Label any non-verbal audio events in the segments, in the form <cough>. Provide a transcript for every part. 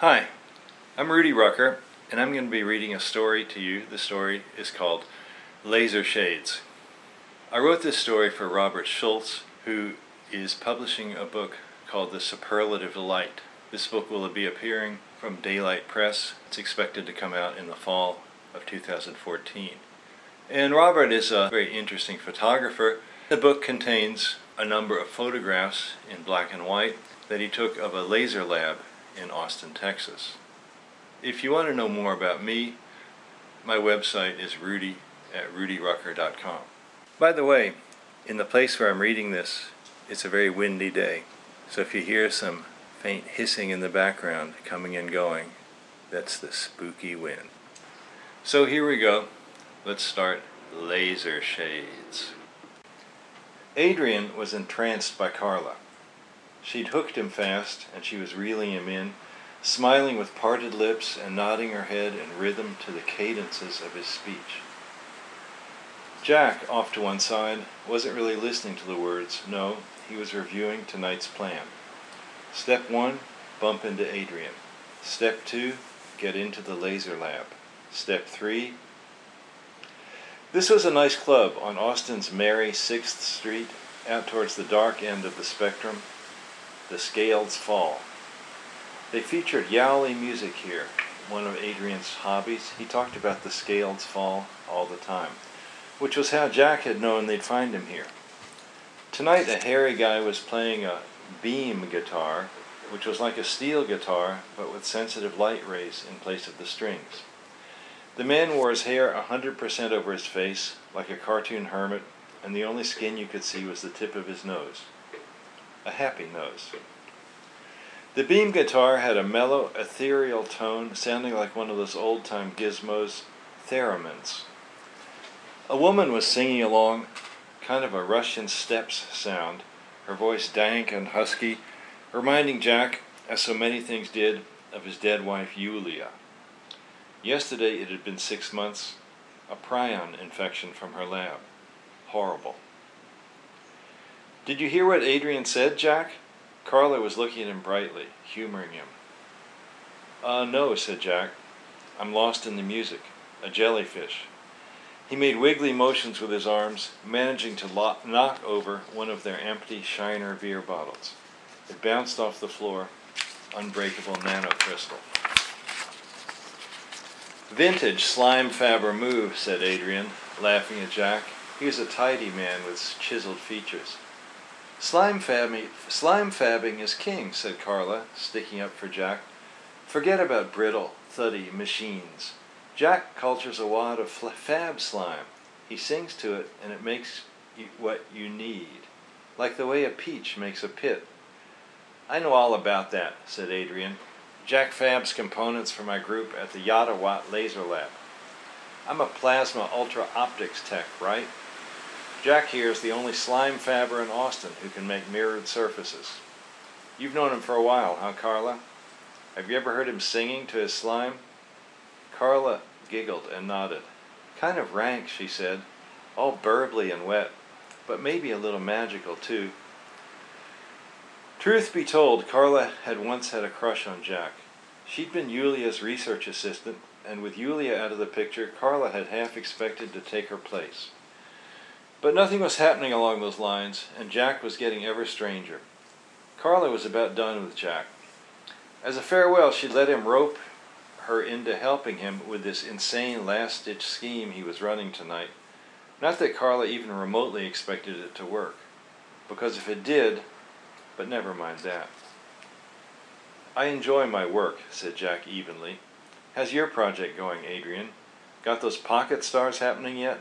Hi, I'm Rudy Rucker, and I'm going to be reading a story to you. The story is called Laser Shades. I wrote this story for Robert Shults, who is publishing a book called The Superlative Light. This book will be appearing from Daylight Press. It's expected to come out in the fall of 2014. And Robert is a very interesting photographer. The book contains a number of photographs in black and white that he took of a laser lab in Austin, Texas. If you want to know more about me, my website is rudy at rudyrucker.com. By the way, in the place where I'm reading this, it's a very windy day. So if you hear some faint hissing in the background coming and going, that's the spooky wind. So here we go. Let's start Laser Shades. Adrian was entranced by Carla. She'd hooked him fast, and she was reeling him in, smiling with parted lips and nodding her head in rhythm to the cadences of his speech. Jack, off to one side, wasn't really listening to the words. No, he was reviewing tonight's plan. Step one, bump into Adrian. Step two, get into the laser lab. Step three, this was a nice club on Austin's merry 6th Street, out towards the dark end of the spectrum, the Scales Fall. They featured Yowley music here, one of Adrian's hobbies. He talked about the Scales Fall all the time, which was how Jack had known they'd find him here. Tonight, a hairy guy was playing a beam guitar, which was like a steel guitar, but with sensitive light rays in place of the strings. The man wore his hair a hundred percent over his face, like a cartoon hermit, and the only skin you could see was the tip of his nose. A happy nose. The beam guitar had a mellow, ethereal tone, sounding like one of those old time gizmos, theremins. A woman was singing along, kind of a Russian steppes sound, her voice dank and husky, reminding Jack, as so many things did, of his dead wife Yulia. Yesterday it had been six months, a prion infection from her lab. Horrible. Did you hear what Adrian said, Jack? Carla was looking at him brightly, humoring him. Uh, no, said Jack. I'm lost in the music. A jellyfish. He made wiggly motions with his arms, managing to knock over one of their empty Shiner beer bottles. It bounced off the floor, unbreakable nanocrystal. Vintage slime fabber move, said Adrian, laughing at Jack. He was a tidy man with chiseled features. Slime fabbing, slime fabbing is king, said Carla, sticking up for Jack. Forget about brittle, thuddy machines. Jack cultures a wad of fab slime. He sings to it, and it makes what you need, like the way a peach makes a pit. I know all about that, said Adrian. Jack Fab's components for my group at the Yottawatt Laser Lab. I'm a plasma ultra optics tech, right? Jack here is the only slime fabber in Austin who can make mirrored surfaces. You've known him for a while, huh, Carla? Have you ever heard him singing to his slime? Carla giggled and nodded. Kind of rank, she said. All burbly and wet, but maybe a little magical, too. Truth be told, Carla had once had a crush on Jack. She'd been Yulia's research assistant, and with Yulia out of the picture, Carla had half expected to take her place. But nothing was happening along those lines, and Jack was getting ever stranger. Carla was about done with Jack. As a farewell, she let him rope her into helping him with this insane last ditch scheme he was running tonight. Not that Carla even remotely expected it to work, because if it did, but never mind that. I enjoy my work, said Jack evenly. How's your project going, Adrian? Got those pocket stars happening yet?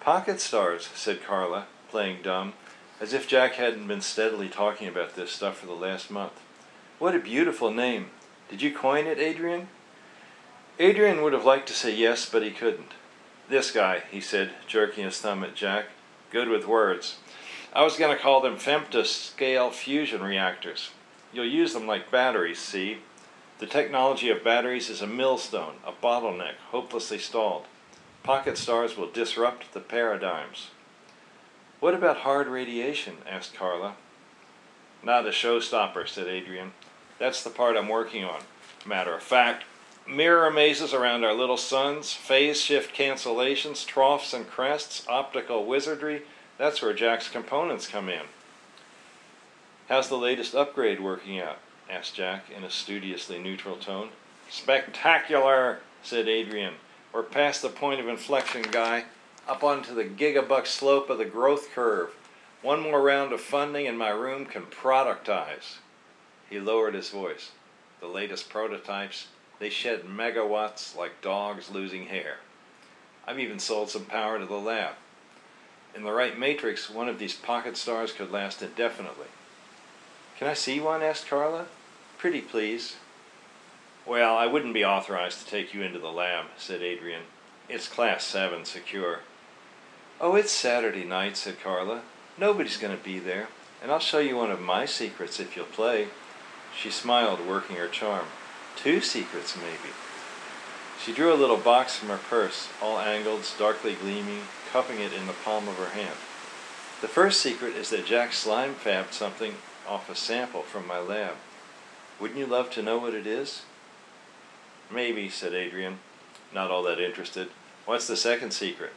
Pocket stars, said Carla, playing dumb, as if Jack hadn't been steadily talking about this stuff for the last month. What a beautiful name. Did you coin it, Adrian? Adrian would have liked to say yes, but he couldn't. This guy, he said, jerking his thumb at Jack. Good with words. I was going to call them femtoscale fusion reactors. You'll use them like batteries, see? The technology of batteries is a millstone, a bottleneck, hopelessly stalled. Pocket stars will disrupt the paradigms. What about hard radiation? asked Carla. Not a showstopper, said Adrian. That's the part I'm working on. matter of fact. Mirror mazes around our little suns, phase shift cancellations, troughs and crests, optical wizardry. That's where Jack's components come in. How's the latest upgrade working out? asked Jack in a studiously neutral tone. Spectacular, said Adrian. We're past the point of inflection, guy. Up onto the gigabuck slope of the growth curve. One more round of funding and my room can productize. He lowered his voice. The latest prototypes, they shed megawatts like dogs losing hair. I've even sold some power to the lab. In the right matrix, one of these pocket stars could last indefinitely. Can I see one? asked Carla. Pretty please. Well, I wouldn't be authorized to take you into the lab, said Adrian. It's Class 7 secure. Oh, it's Saturday night, said Carla. Nobody's going to be there, and I'll show you one of my secrets if you'll play. She smiled, working her charm. Two secrets, maybe. She drew a little box from her purse, all angled, darkly gleaming, cupping it in the palm of her hand. The first secret is that Jack Slime fabbed something off a sample from my lab. Wouldn't you love to know what it is? Maybe, said Adrian, not all that interested. What's the second secret?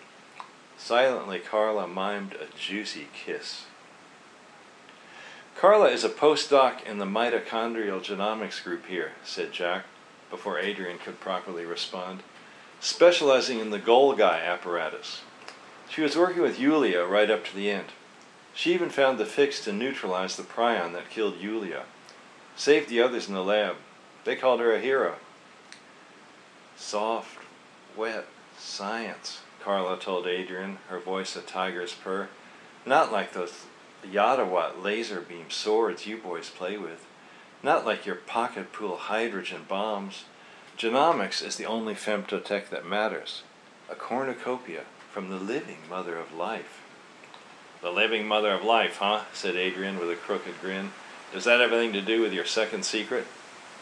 Silently, Carla mimed a juicy kiss. Carla is a postdoc in the mitochondrial genomics group here, said Jack, before Adrian could properly respond, specializing in the Golgi apparatus. She was working with Yulia right up to the end. She even found the fix to neutralize the prion that killed Yulia. Saved the others in the lab. They called her a hero. Soft, wet science, Carla told Adrian, her voice a tiger's purr. Not like those Yottawatt laser beam swords you boys play with. Not like your pocket pool hydrogen bombs. Genomics is the only femtotech that matters. A cornucopia from the living mother of life. The living mother of life, huh? said Adrian with a crooked grin. Does that have anything to do with your second secret?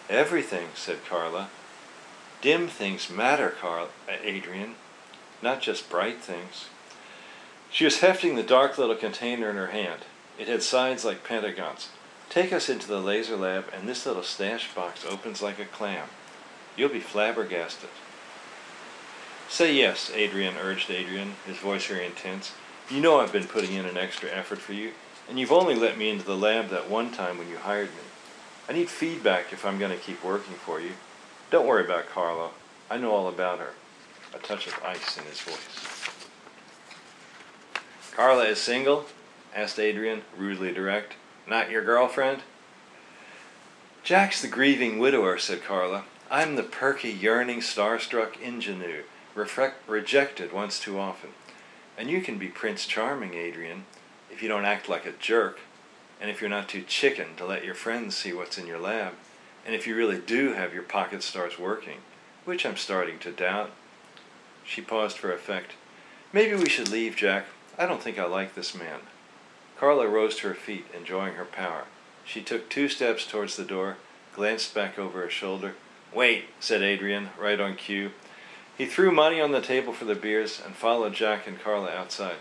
Everything, said Carla. Dim things matter, Carl, Adrian, not just bright things. She was hefting the dark little container in her hand. It had sides like pentagons. Take us into the laser lab, and this little stash box opens like a clam. You'll be flabbergasted. Say yes, Adrian urged Adrian, his voice very intense. You know I've been putting in an extra effort for you, and you've only let me into the lab that one time when you hired me. I need feedback if I'm going to keep working for you. Don't worry about Carla. I know all about her. A touch of ice in his voice. Carla is single? asked Adrian, rudely direct. Not your girlfriend? Jack's the grieving widower, said Carla. I'm the perky, yearning, starstruck ingenue, rejected once too often. And you can be Prince Charming, Adrian, if you don't act like a jerk, and if you're not too chicken to let your friends see what's in your lab, and if you really do have your pocket stars working, which I'm starting to doubt. She paused for effect. Maybe we should leave, Jack. I don't think I like this man. Carla rose to her feet, enjoying her power. She took two steps towards the door, glanced back over her shoulder. Wait, said Adrian, right on cue. He threw money on the table for the beers and followed Jack and Carla outside.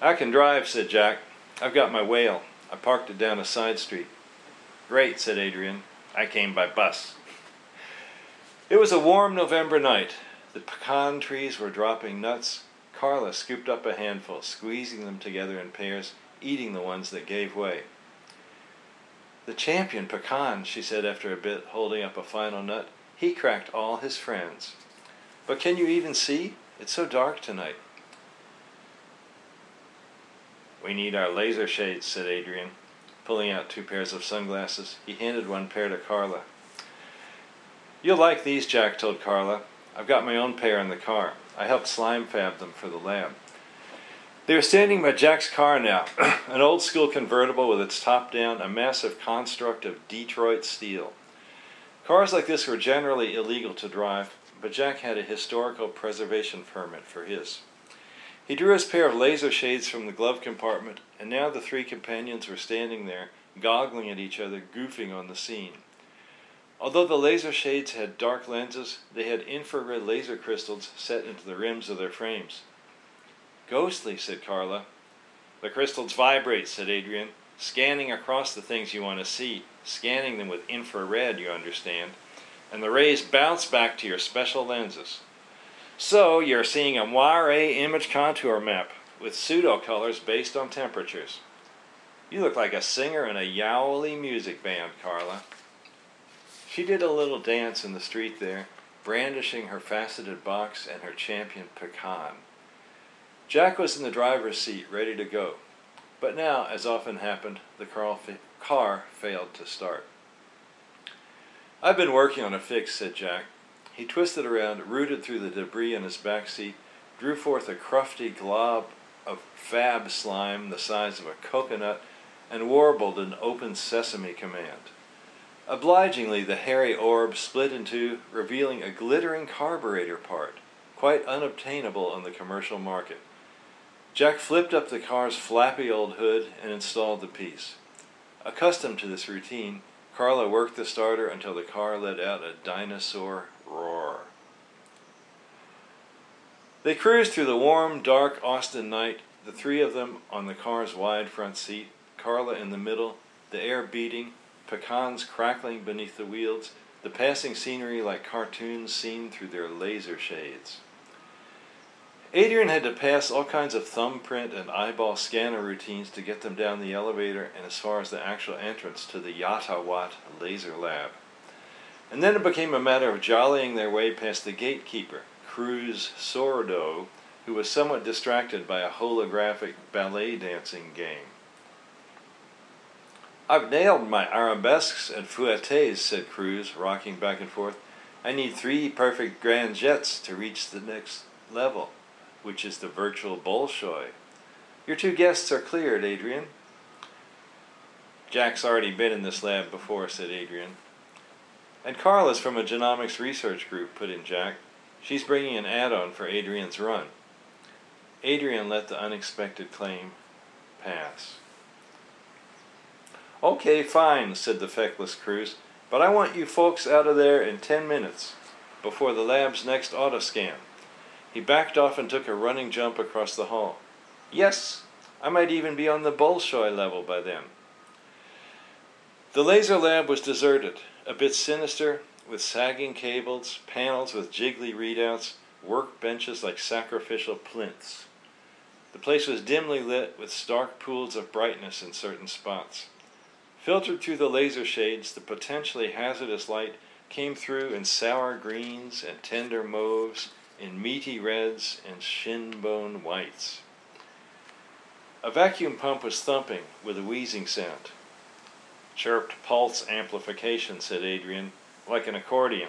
I can drive, said Jack. I've got my whale. I parked it down a side street. Great, said Adrian. I came by bus. It was a warm November night. The pecan trees were dropping nuts. Carla scooped up a handful, squeezing them together in pairs, eating the ones that gave way. The champion pecan, she said after a bit, holding up a final nut. He cracked all his friends. But can you even see? It's so dark tonight. We need our laser shades, said Adrian, pulling out two pairs of sunglasses. He handed one pair to Carla. You'll like these, Jack told Carla. I've got my own pair in the car. I helped slime fab them for the lab. They were standing by Jack's car now, <clears throat> an old school convertible with its top down, a massive construct of Detroit steel. Cars like this were generally illegal to drive, but Jack had a historical preservation permit for his. He drew his pair of laser shades from the glove compartment, and now the three companions were standing there, goggling at each other, goofing on the scene. Although the laser shades had dark lenses, they had infrared laser crystals set into the rims of their frames. Ghostly, said Carla. The crystals vibrate, said Adrian, scanning across the things you want to see, scanning them with infrared, you understand. and the rays bounce back to your special lenses. So you're seeing a moire image contour map with pseudo colors based on temperatures. You look like a singer in a yowly music band, Carla. She did a little dance in the street there, brandishing her faceted box and her champion pecan. Jack was in the driver's seat, ready to go. But now, as often happened, the car failed to start. I've been working on a fix, said Jack. He twisted around, rooted through the debris in his back seat, drew forth a crufty glob of fab slime the size of a coconut, and warbled an open sesame command. Obligingly, the hairy orb split in two, revealing a glittering carburetor part, quite unobtainable on the commercial market. Jack flipped up the car's flappy old hood and installed the piece. Accustomed to this routine, Carla worked the starter until the car let out a dinosaur roar. They cruised through the warm, dark Austin night, the three of them on the car's wide front seat, Carla in the middle, the air beating, pecans crackling beneath the wheels, the passing scenery like cartoons seen through their laser shades. Adrian had to pass all kinds of thumbprint and eyeball scanner routines to get them down the elevator and as far as the actual entrance to the Yottawatt Laser Lab. And then it became a matter of jollying their way past the gatekeeper, Cruz Sordo, who was somewhat distracted by a holographic ballet dancing game. I've nailed my arabesques and fouettes, said Cruz, rocking back and forth. I need three perfect grand jets to reach the next level, which is the virtual Bolshoi. Your two guests are cleared, Adrian. Jack's already been in this lab before, said Adrian. And Carl is from a genomics research group, put in Jack. She's bringing an add on for Adrian's run. Adrian let the unexpected claim pass. Okay, fine, said the feckless Cruz, but I want you folks out of there in ten minutes, before the lab's next auto scan. He backed off and took a running jump across the hall. Yes, I might even be on the Bolshoi level by then. The laser lab was deserted, a bit sinister, with sagging cables, panels with jiggly readouts, workbenches like sacrificial plinths. The place was dimly lit with stark pools of brightness in certain spots. Filtered through the laser shades, the potentially hazardous light came through in sour greens and tender mauves, in meaty reds and shinbone whites. A vacuum pump was thumping with a wheezing sound. Chirped pulse amplification, said Adrian, like an accordion,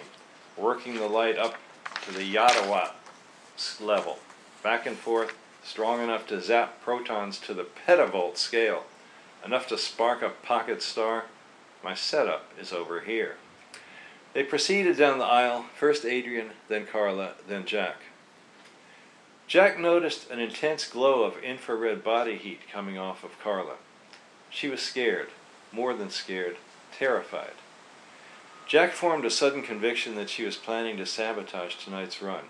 working the light up to the yottawatt level, back and forth, strong enough to zap protons to the petavolt scale enough to spark a pocket star. My setup is over here. They proceeded down the aisle, first Adrian, then Carla, then Jack. Jack noticed an intense glow of infrared body heat coming off of Carla. She was scared, more than scared, terrified. Jack formed a sudden conviction that she was planning to sabotage tonight's run.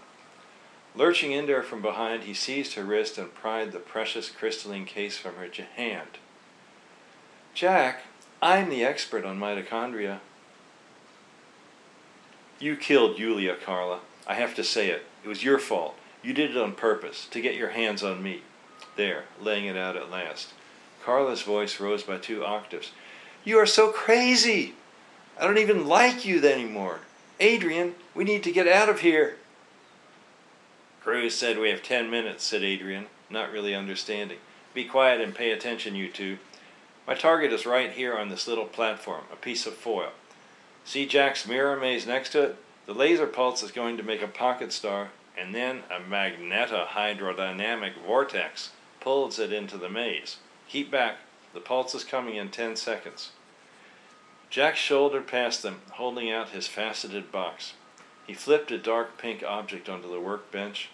Lurching into her from behind, he seized her wrist and pried the precious crystalline case from her hand. Jack, I'm the expert on mitochondria. You killed Yulia, Carla. I have to say it. It was your fault. You did it on purpose, to get your hands on me. There, laying it out at last. Carla's voice rose by two octaves. You are so crazy! I don't even like you anymore. Adrian, we need to get out of here. Cruz said we have ten minutes, said Adrian, not really understanding. Be quiet and pay attention, you two. My target is right here on this little platform, a piece of foil. See Jack's mirror maze next to it? The laser pulse is going to make a pocket star, and then a magnetohydrodynamic vortex pulls it into the maze. Keep back. The pulse is coming in ten seconds. Jack shouldered past them, holding out his faceted box. He flipped a dark pink object onto the workbench.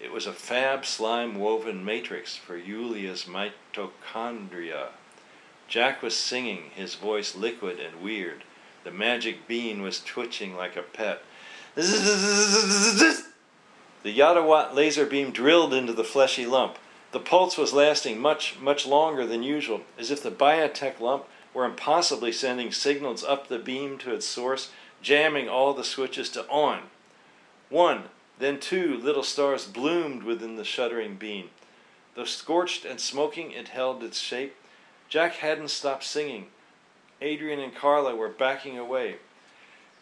It was a fab slime woven matrix for Yulia's mitochondria. Jack was singing, his voice liquid and weird. The magic bean was twitching like a pet. <laughs> The Yottawatt laser beam drilled into the fleshy lump. The pulse was lasting much, much longer than usual, as if the biotech lump were impossibly sending signals up the beam to its source, jamming all the switches to on. One, then two little stars bloomed within the shuddering beam. Though scorched and smoking, it held its shape. Jack hadn't stopped singing. Adrian and Carla were backing away.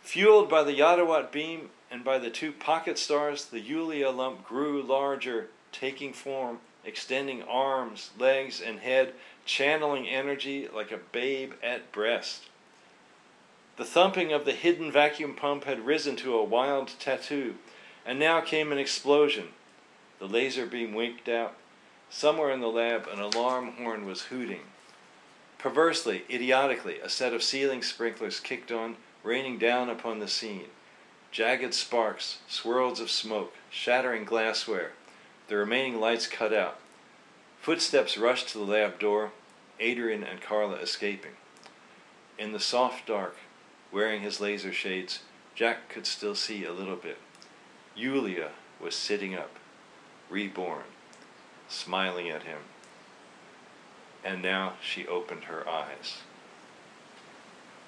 Fueled by the Yottawatt beam and by the two pocket stars, the Yulia lump grew larger, taking form, extending arms, legs, and head, channeling energy like a babe at breast. The thumping of the hidden vacuum pump had risen to a wild tattoo, and now came an explosion. The laser beam winked out. Somewhere in the lab, an alarm horn was hooting. Perversely, idiotically, a set of ceiling sprinklers kicked on, raining down upon the scene. Jagged sparks, swirls of smoke, shattering glassware. The remaining lights cut out. Footsteps rushed to the lab door, Adrian and Carla escaping. In the soft dark, wearing his laser shades, Jack could still see a little bit. Yulia was sitting up, reborn, smiling at him. And now she opened her eyes.